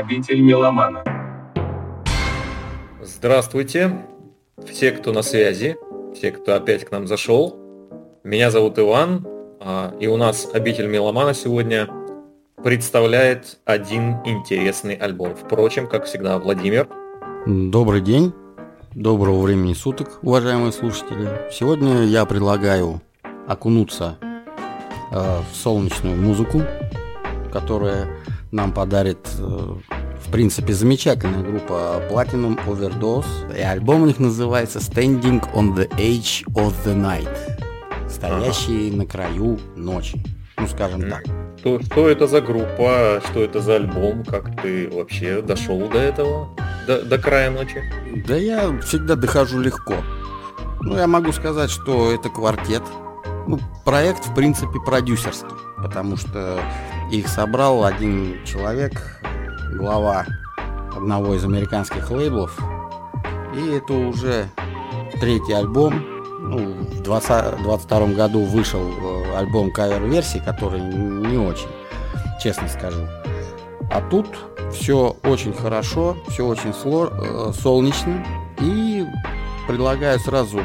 Обитель меломана. Здравствуйте, все, кто на связи, все, кто опять к нам зашел. Меня зовут Иван, а, и у нас обитель меломана сегодня представляет один интересный альбом. Впрочем, как всегда, Владимир. Добрый день, доброго времени суток, уважаемые слушатели. Сегодня я предлагаю окунуться э, в солнечную музыку, которая нам подарит, э, в принципе, замечательная группа Platinum Overdose. И альбом у них называется Standing on the Edge of the Night. Стоящие ага. на краю ночи. Ну, скажем так. Что, что это за группа, что это за альбом, как ты вообще дошел до этого, до, до края ночи? Да я всегда дохожу легко. Ну, я могу сказать, что это квартет. Ну, проект, в принципе, продюсерский, потому что их собрал один человек, глава одного из американских лейблов. И это уже третий альбом. Ну, в 2022 году вышел э, альбом кавер-версии, который не очень, честно скажу. А тут все очень хорошо, все очень сло, э, солнечно. И предлагаю сразу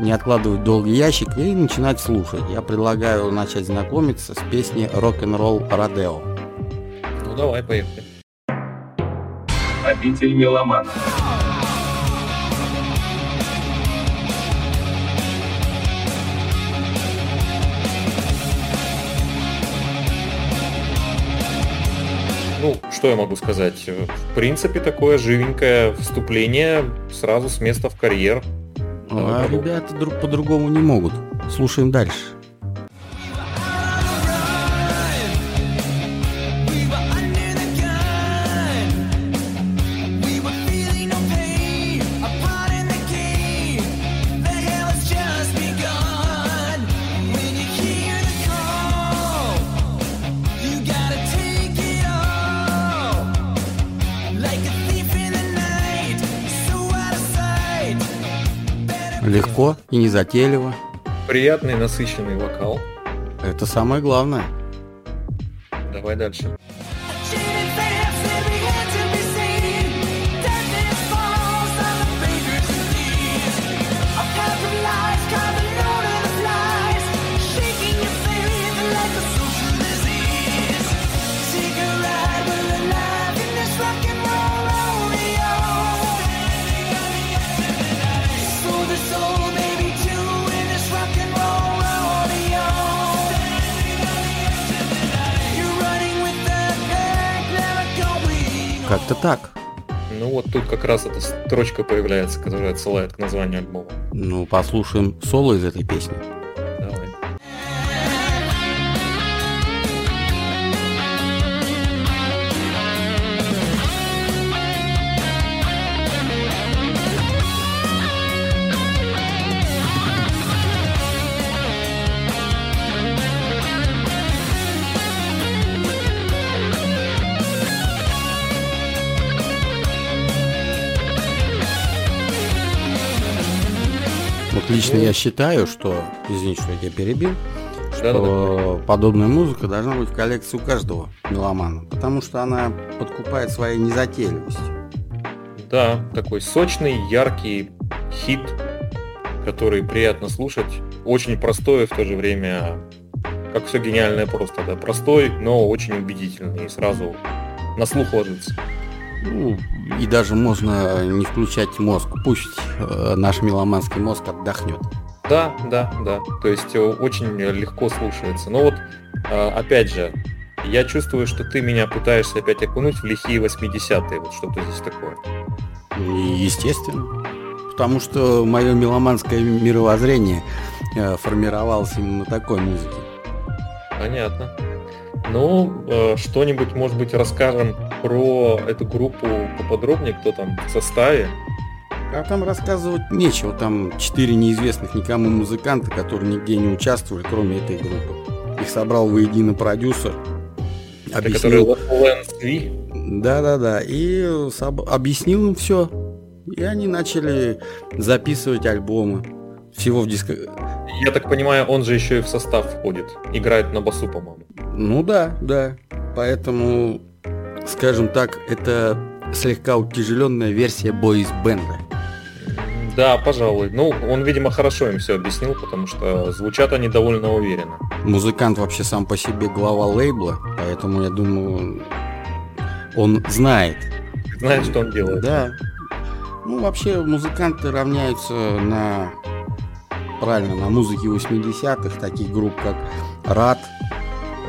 не откладывать долгий ящик и начинать слушать. Я предлагаю начать знакомиться с песней «Рок-н-ролл Родео». Ну давай, поехали. Обитель меломана. Ну, что я могу сказать? В принципе, такое живенькое вступление сразу с места в карьер. А ребята друг по-другому не могут. Слушаем дальше. Легко и незатейливо. Приятный, насыщенный вокал. Это самое главное. Давай дальше. Как-то так. Ну вот тут как раз эта строчка появляется, которая отсылает к названию альбома. Ну, послушаем соло из этой песни. Лично я считаю, что, извините, что я тебя перебил, что да, да, да. подобная музыка должна быть в коллекции у каждого меломана, потому что она подкупает своей незатейливостью. Да, такой сочный, яркий хит, который приятно слушать, очень простой и в то же время, как все гениальное просто, да, простой, но очень убедительный и сразу на слух ложится. Ну, и даже можно не включать мозг. Пусть э, наш меломанский мозг отдохнет. Да, да, да. То есть э, очень легко слушается. Но вот, э, опять же, я чувствую, что ты меня пытаешься опять окунуть в лихие 80-е. Вот что-то здесь такое. Естественно. Потому что мое меломанское мировоззрение э, формировалось именно на такой музыке. Понятно. Ну, э, что-нибудь, может быть, расскажем про эту группу поподробнее, кто там в составе. А там рассказывать нечего. Там четыре неизвестных никому музыканта, которые нигде не участвовали, кроме этой группы. Их собрал воедино продюсер. Объяснил... Да-да-да. И объяснил им все. И они начали записывать альбомы. Всего в диско... Я так понимаю, он же еще и в состав входит. Играет на басу, по-моему. Ну да, да. Поэтому скажем так, это слегка утяжеленная версия бойс-бенда. Да, пожалуй. Ну, он, видимо, хорошо им все объяснил, потому что звучат они довольно уверенно. Музыкант вообще сам по себе глава лейбла, поэтому я думаю, он знает. Знает, что он делает. Да. Ну, вообще, музыканты равняются на, правильно, на музыке 80-х, таких групп, как Рад,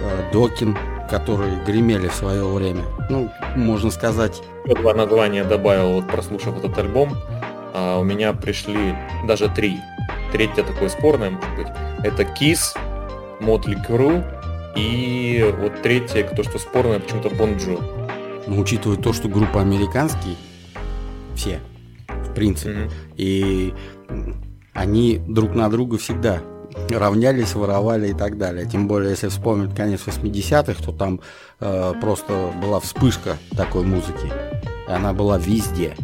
э, Докин, которые гремели в свое время. Ну, можно сказать... Два названия добавил, вот прослушав этот альбом а у меня пришли даже три. Третье такое спорное, может быть. Это Kiss, Motley Crue и вот третье, кто что спорное, почему-то Бонджо. Ну, учитывая то, что группа американские, все, в принципе, mm-hmm. и они друг на друга всегда равнялись, воровали и так далее. Тем более, если вспомнить конец 80-х, то там э, просто была вспышка такой музыки. Она была везде,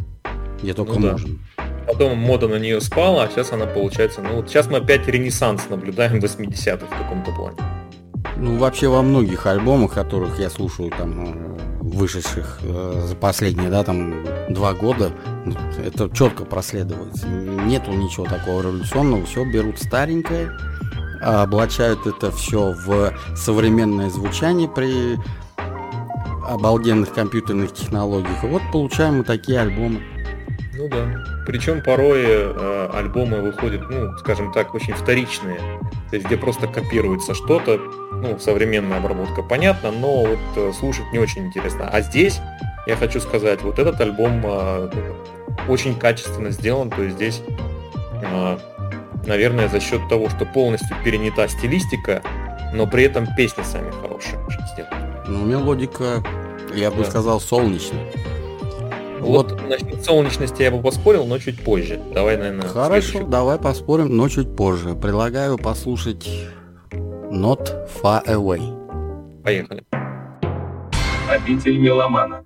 где только ну, можно. Да потом мода на нее спала, а сейчас она получается, ну вот сейчас мы опять ренессанс наблюдаем 80-х в каком-то плане. Ну, вообще во многих альбомах, которых я слушаю, там, э, вышедших э, за последние, да, там, два года, это четко проследуется. Нету ничего такого революционного, все берут старенькое, облачают это все в современное звучание при обалденных компьютерных технологиях. И вот получаем мы такие альбомы. Ну да. Причем порой э, альбомы выходят, ну, скажем так, очень вторичные. То есть где просто копируется что-то, ну, современная обработка понятно, но вот э, слушать не очень интересно. А здесь, я хочу сказать, вот этот альбом э, очень качественно сделан, то есть здесь, э, наверное, за счет того, что полностью перенята стилистика, но при этом песни сами хорошие сделаны. Ну, мелодика, я бы да. сказал, солнечная. Вот насчет солнечности я бы поспорил, но чуть позже. Давай, наверное. Хорошо, давай поспорим, но чуть позже. Предлагаю послушать Not Far Away. Поехали. Обитель меломана.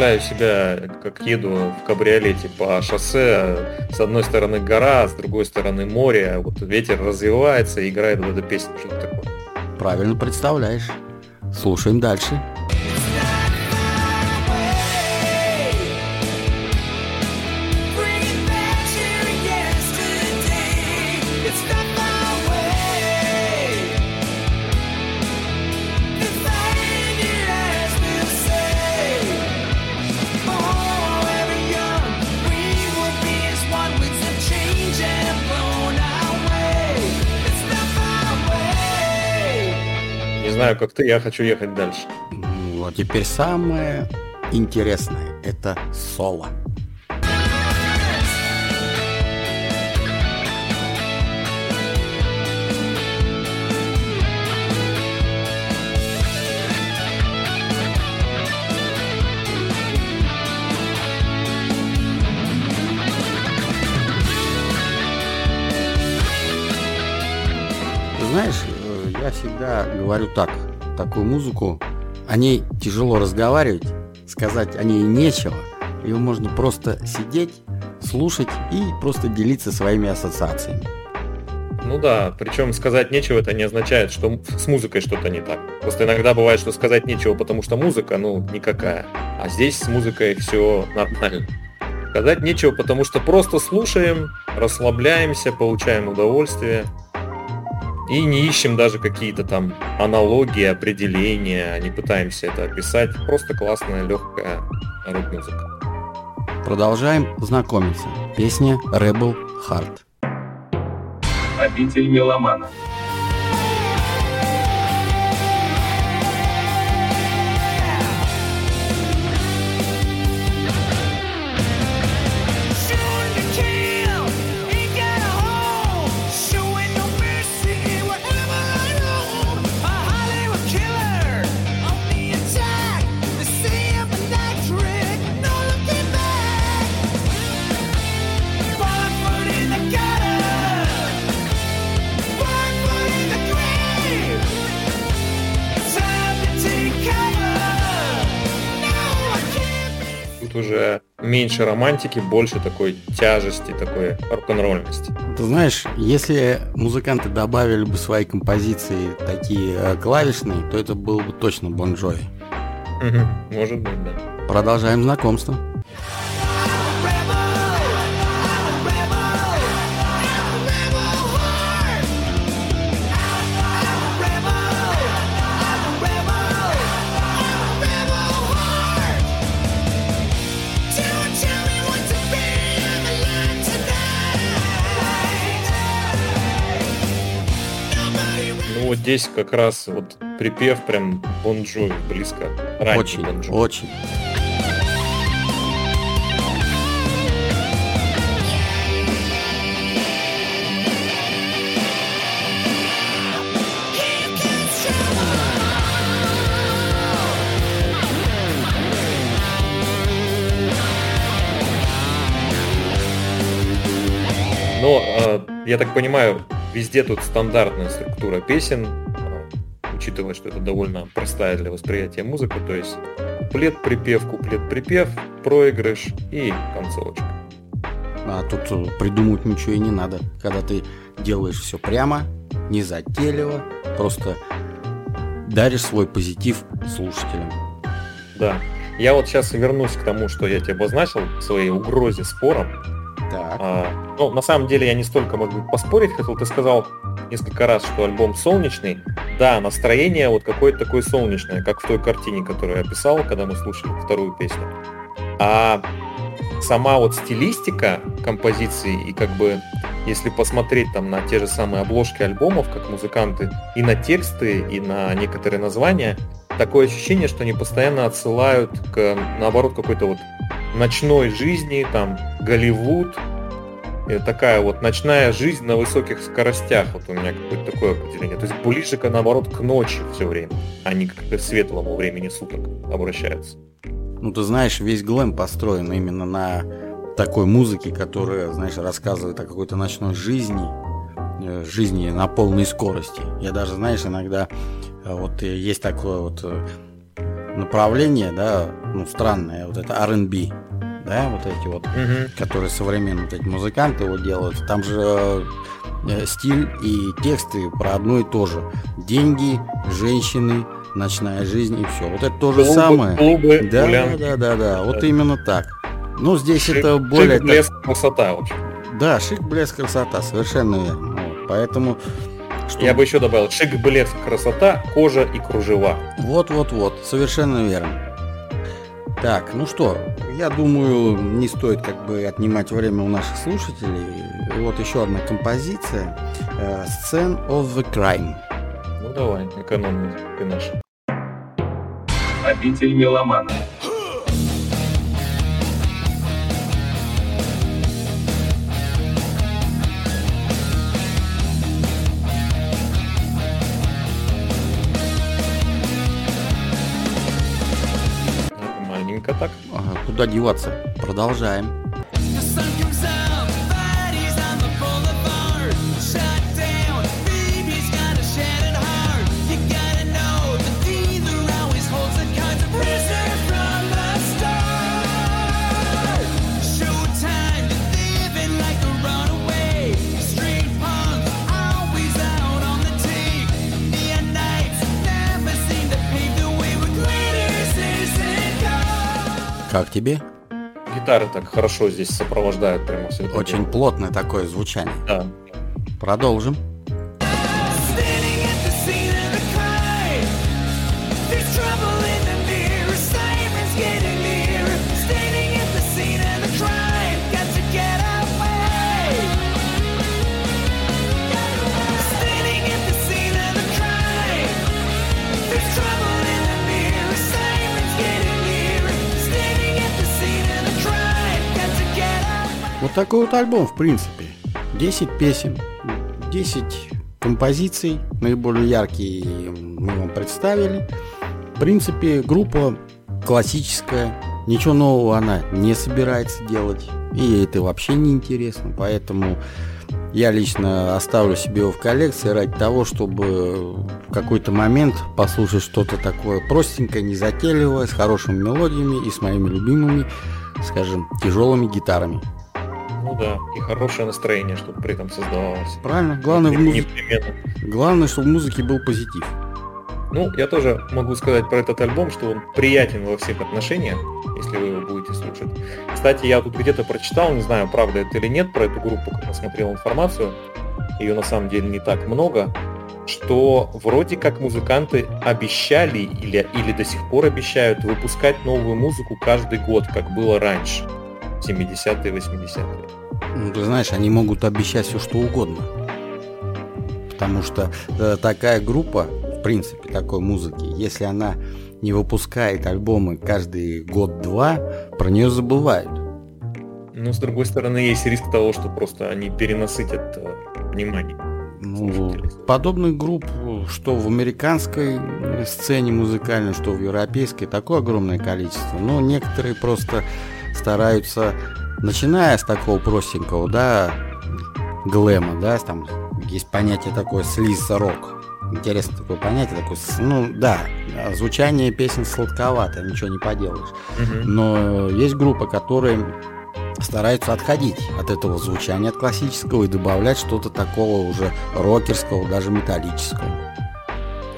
Представляю себя, как еду в кабриолете по шоссе, с одной стороны гора, с другой стороны море, вот ветер развивается играет вот эта песня, что такое. Правильно представляешь. Слушаем дальше. Знаю, как ты, я хочу ехать дальше. Ну, а теперь самое интересное – это соло. знаешь, я всегда говорю так, такую музыку, о ней тяжело разговаривать, сказать о ней нечего. Ее можно просто сидеть, слушать и просто делиться своими ассоциациями. Ну да, причем сказать нечего, это не означает, что с музыкой что-то не так. Просто иногда бывает, что сказать нечего, потому что музыка, ну, никакая. А здесь с музыкой все нормально. Сказать нечего, потому что просто слушаем, расслабляемся, получаем удовольствие. И не ищем даже какие-то там аналогии, определения, не пытаемся это описать. Просто классная, легкая рок-музыка. Продолжаем знакомиться. Песня Rebel Heart. Обитель меломана. Меньше романтики, больше такой тяжести, такой рок-н-ролльности. Ты знаешь, если музыканты добавили бы свои композиции такие э, клавишные, то это был бы точно Бон Джови. Может быть, да. Продолжаем знакомство. Ну вот здесь как раз вот припев прям Бон Джови близко. Ранний Очень, Бон Джови. очень. Но, э, я так понимаю, везде тут стандартная структура песен, э, учитывая, что это довольно простая для восприятия музыка, то есть куплет-припев, куплет-припев, проигрыш и концовочка. А тут э, придумать ничего и не надо. Когда ты делаешь все прямо, не затейливо, просто даришь свой позитив слушателям. Да. Я вот сейчас вернусь к тому, что я тебе обозначил, своей угрозе спором. Так. А, ну, на самом деле я не столько могу поспорить, хотел, ты сказал несколько раз, что альбом солнечный. Да, настроение вот какое-то такое солнечное, как в той картине, которую я писал, когда мы слушали вторую песню. А сама вот стилистика композиции и как бы если посмотреть там на те же самые обложки альбомов, как музыканты, и на тексты, и на некоторые названия, такое ощущение, что они постоянно отсылают к, наоборот, какой-то вот ночной жизни, там, Голливуд, такая вот ночная жизнь на высоких скоростях, вот у меня какое-то такое определение. То есть ближе, наоборот, к ночи все время, а не к светлому времени суток обращается. Ну, ты знаешь, весь глэм построен именно на такой музыке, которая, знаешь, рассказывает о какой-то ночной жизни, э, жизни на полной скорости. Я даже, знаешь, иногда э, вот есть такое вот э, направление, да, ну, странное, вот это R&B, да, вот эти вот, которые современные вот эти музыканты вот делают. Там же э, стиль и тексты про одно и то же. Деньги, женщины, ночная жизнь и все. Вот это то же Клубы, самое. клубы, Да, гулянки. да, да, да, вот Да. именно так. Ну, здесь Шик- это более... шик, блеск, красота, в общем. так- Да, шик, блеск, красота, совершенно верно. Вот, поэтому... что- Я бы еще добавил шик, блеск, красота, кожа и кружева. Вот-вот-вот, совершенно верно. Так, ну что, я думаю, не стоит как бы отнимать время у наших слушателей. И вот еще одна композиция. э, Scene of the Crime. Ну давай, экономный ты наш. Обитель меломана. Куда деваться? Продолжаем. Как тебе? Гитары так хорошо здесь сопровождают прямо все это Очень дело. плотное такое звучание. Да. Продолжим. Такой вот альбом, в принципе. 10 песен, 10 композиций, наиболее яркие мы вам представили. В принципе, группа классическая, ничего нового она не собирается делать, и это вообще не интересно, поэтому я лично оставлю себе его в коллекции ради того, чтобы в какой-то момент послушать что-то такое простенькое, незатейливое, с хорошими мелодиями и с моими любимыми скажем, тяжелыми гитарами. Ну да, и хорошее настроение, чтобы при этом создавалось. Правильно? Главное, в музыке, главное, чтобы в музыке был позитив. Ну, я тоже могу сказать про этот альбом, что он приятен во всех отношениях, если вы его будете слушать. Кстати, я тут где-то прочитал, не знаю, правда это или нет, про эту группу, как посмотрел информацию, ее на самом деле не так много, что вроде как музыканты обещали или, или до сих пор обещают выпускать новую музыку каждый год, как было раньше, 70-е, 80-е. Ну, ты знаешь, они могут обещать все что угодно. Потому что э, такая группа, в принципе, такой музыки, если она не выпускает альбомы каждый год-два, про нее забывают. Но с другой стороны, есть риск того, что просто они перенасытят э, внимание. Ну, Слушателей. подобных групп, что в американской сцене музыкальной, что в европейской, такое огромное количество. Но некоторые просто стараются, начиная с такого простенького, да, глэма, да, там есть понятие такое слиз-рок. Интересно такое понятие, такое, ну да, звучание песен сладковато, ничего не поделаешь. Мгм. Но есть группы, которые стараются отходить от этого звучания, от классического и добавлять что-то такого уже рокерского, даже металлического.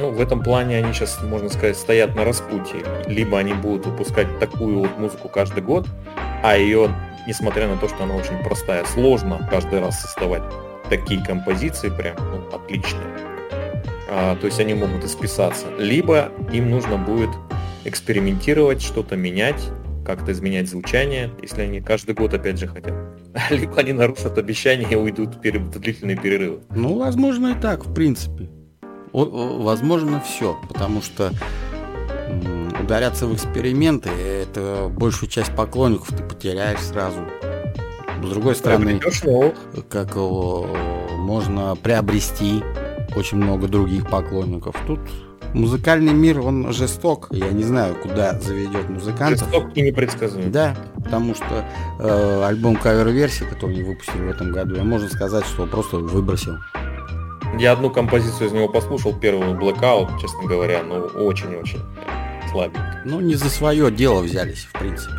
Ну, в этом плане они сейчас, можно сказать, стоят на распутье. Либо они будут выпускать такую вот музыку каждый год, а ее, несмотря на то, что она очень простая, сложно каждый раз создавать такие композиции прям ну, отличные. А, то есть они могут исписаться. Либо им нужно будет экспериментировать, что-то менять, как-то изменять звучание, если они каждый год опять же хотят. Либо они нарушат обещания и уйдут в длительные перерывы. Ну, возможно, и так, в принципе. Возможно, все, потому что ударяться в эксперименты, это большую часть поклонников ты потеряешь сразу. С другой стороны, как его можно приобрести очень много других поклонников. Тут музыкальный мир, он жесток. Я не знаю, куда заведет музыкантов. Жесток и непредсказуем. Да, потому что э, альбом кавер-версии, который они выпустили в этом году, я можно сказать, что просто выбросил. Я одну композицию из него послушал, первую Blackout, честно говоря, но очень-очень слабенько. Ну, не за свое дело взялись, в принципе.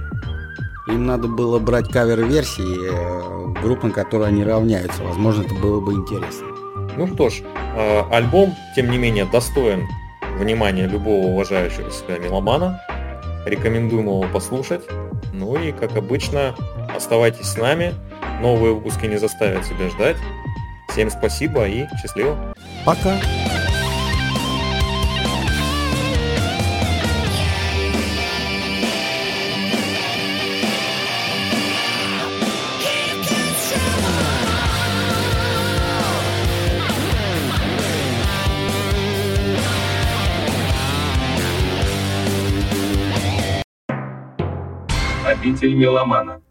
Им надо было брать кавер-версии э, групп, на которые они равняются. Возможно, это было бы интересно. Ну что ж, э, альбом, тем не менее, достоин внимания любого уважающего себя меломана. Рекомендуем его послушать. Ну и, как обычно, оставайтесь с нами. Новые выпуски не заставят себя ждать. Всем спасибо и счастливо. Пока! Обитель меломана.